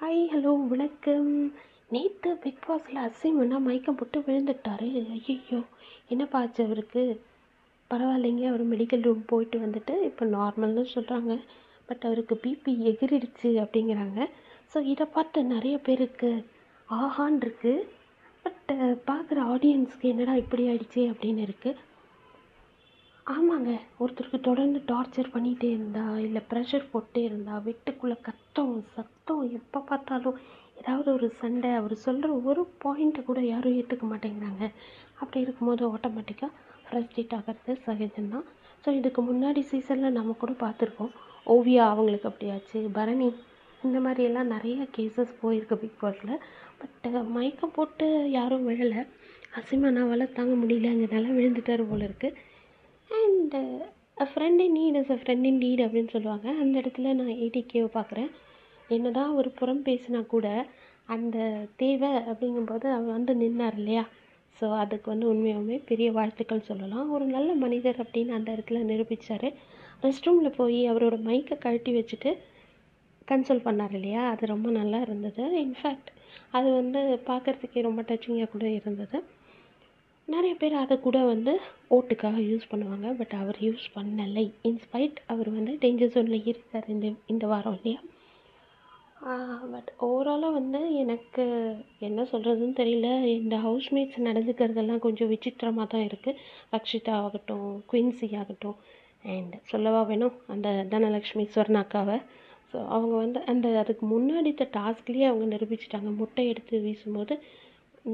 Hi hello வணக்கம். நேற்று big பாஸில் அசைமனா மயக்கம் போட்டு விழுந்துட்டாரு. ஐயோ என்னப்பா ஆச்சு அவருக்கு? பரவாயில்லைங்க அவர் மெடிக்கல் ரூம் போயிட்டு வந்துட்டு இப்போ நார்மல்னு சொல்கிறாங்க பட் அவருக்கு பிபி எகிரிடுச்சு அப்படிங்கிறாங்க. ஸோ இதை பார்த்து நிறைய பேருக்கு ஆஹான் இருக்குது பட் பார்க்குற ஆடியன்ஸ்க்கு என்னடா இப்படி ஆயிடுச்சு அப்படின்னு இருக்குது ஆமாங்க. ஒருத்தருக்கு தொடர்ந்து டார்ச்சர் பண்ணிகிட்டே இருந்தா இல்லை ப்ரெஷர் போட்டே இருந்தா வீட்டுக்குள்ளே கத்தம் சத்தம் எப்போ பார்த்தாலும் ஏதாவது ஒரு சண்டை அவர் சொல்கிற ஒரு பாயிண்ட்டை கூட யாரும் ஏற்றுக்க மாட்டேங்கிறாங்க. அப்படி இருக்கும்போது ஆட்டோமேட்டிக்காக ஃப்ரஸ்ட்ரேட் ஆகிறது சகஜம்தான் ஸோ இதுக்கு முன்னாடி சீசனில் நம்ம கூட பார்த்துருக்கோம். ஓவியா அவங்களுக்கு அப்படியாச்சு பரணி இந்த மாதிரியெல்லாம் நிறைய கேசஸ் போயிருக்கு பிக் பாஸில் பட் மயக்கம் போட்டு யாரும் விழலை. அசிமனாவால் தாங்க முடியலங்கிறனால விழுந்துட்டார் போல இருக்குது and a friend in need is a friend in need அப்படின்னு சொல்லுவாங்க. அந்த இடத்துல நான் ஏடிகேவை பார்க்குறேன். என்ன தான் ஒரு புறம் பேசினா கூட அந்த தேவை அப்படிங்கும்போது அவர் வந்து நின்னார் இல்லையா? ஸோ அதுக்கு வந்து உண்மையாகவே பெரிய வாழ்த்துக்கள் சொல்லலாம். ஒரு நல்ல மனிதர் அப்படின்னு அந்த இடத்துல நிரூபித்தார் ரெஸ்ட் ரூமில் போய் அவரோட மைக்கை கழட்டி வச்சுட்டு கன்சோல் பண்ணார் இல்லையா? அது ரொம்ப நல்லா இருந்தது. இன்ஃபேக்ட் அது வந்து பார்க்குறதுக்கே ரொம்ப டச்சிங்காக கூட இருந்தது. நிறைய பேர் அதை கூட வந்து ஓட்டுக்காக யூஸ் பண்ணுவாங்க பட் அவர் யூஸ் பண்ணலை. இன்ஸ்பைட் அவர் வந்து டேஞ்சர் ஜோனில் இருக்கார் இந்த இந்த வாரம் இல்லையா? பட் ஓவராலாக வந்து எனக்கு என்ன சொல்கிறதுன்னு தெரியல. இந்த ஹவுஸ்மேட்ஸ் நடந்துக்கிறதெல்லாம் கொஞ்சம் விசித்திரமாக தான் இருக்குது ரக்ஷிதா ஆகட்டும் குயின்சி ஆகட்டும் அண்ட் சொல்லவா வேணும் அந்த தனலக்ஷ்மி ஸ்வர்ணாக்காவை ஸோ அவங்க வந்து அந்த அதுக்கு முன்னாடி டாஸ்க்லேயே அவங்க நிரூபிச்சிட்டாங்க. முட்டை எடுத்து வீசும்போது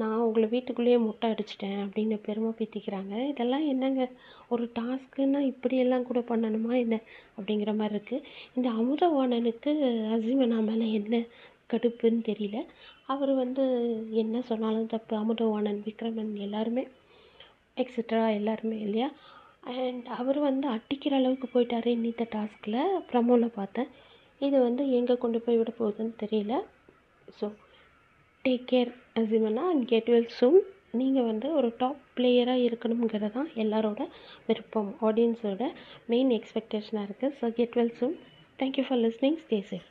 நான் உங்களை வீட்டுக்குள்ளேயே முட்டை அடிச்சிட்டேன் அப்படின்னு பெருமை பீத்திக்கிறாங்க. இதெல்லாம் என்னங்க? ஒரு டாஸ்க்குன்னா இப்படியெல்லாம் கூட பண்ணணுமா என்ன? அப்படிங்கிற மாதிரி இருக்குது இந்த அமுதவாணனுக்கு அசிமனா மேலே என்ன கடுப்புன்னு தெரியல. அவர் வந்து என்ன சொன்னாலும் தப்பு. அமுதவாணன் விக்ரமன் எல்லாருமே எக்ஸட்ரா எல்லாருமே இல்லையா? அண்ட் அவர் வந்து அட்டிக்கிற அளவுக்கு போயிட்டாரு இன்னித்த டாஸ்கில். ப்ரமோவில் பார்த்தேன். இது வந்து எங்கே கொண்டு போய் விட போகுதுன்னு தெரியல. ஸோ டேக் கேர் அசிமனா அண்ட் கெட் வெல் சூன் நீங்கள் வந்து ஒரு டாப் பிளேயராக இருக்கணுங்கிறது தான் எல்லாரோட விருப்பம். ஆடியன்ஸோட மெயின் எக்ஸ்பெக்டேஷனாக இருக்குது so get well soon thank you for listening stay safe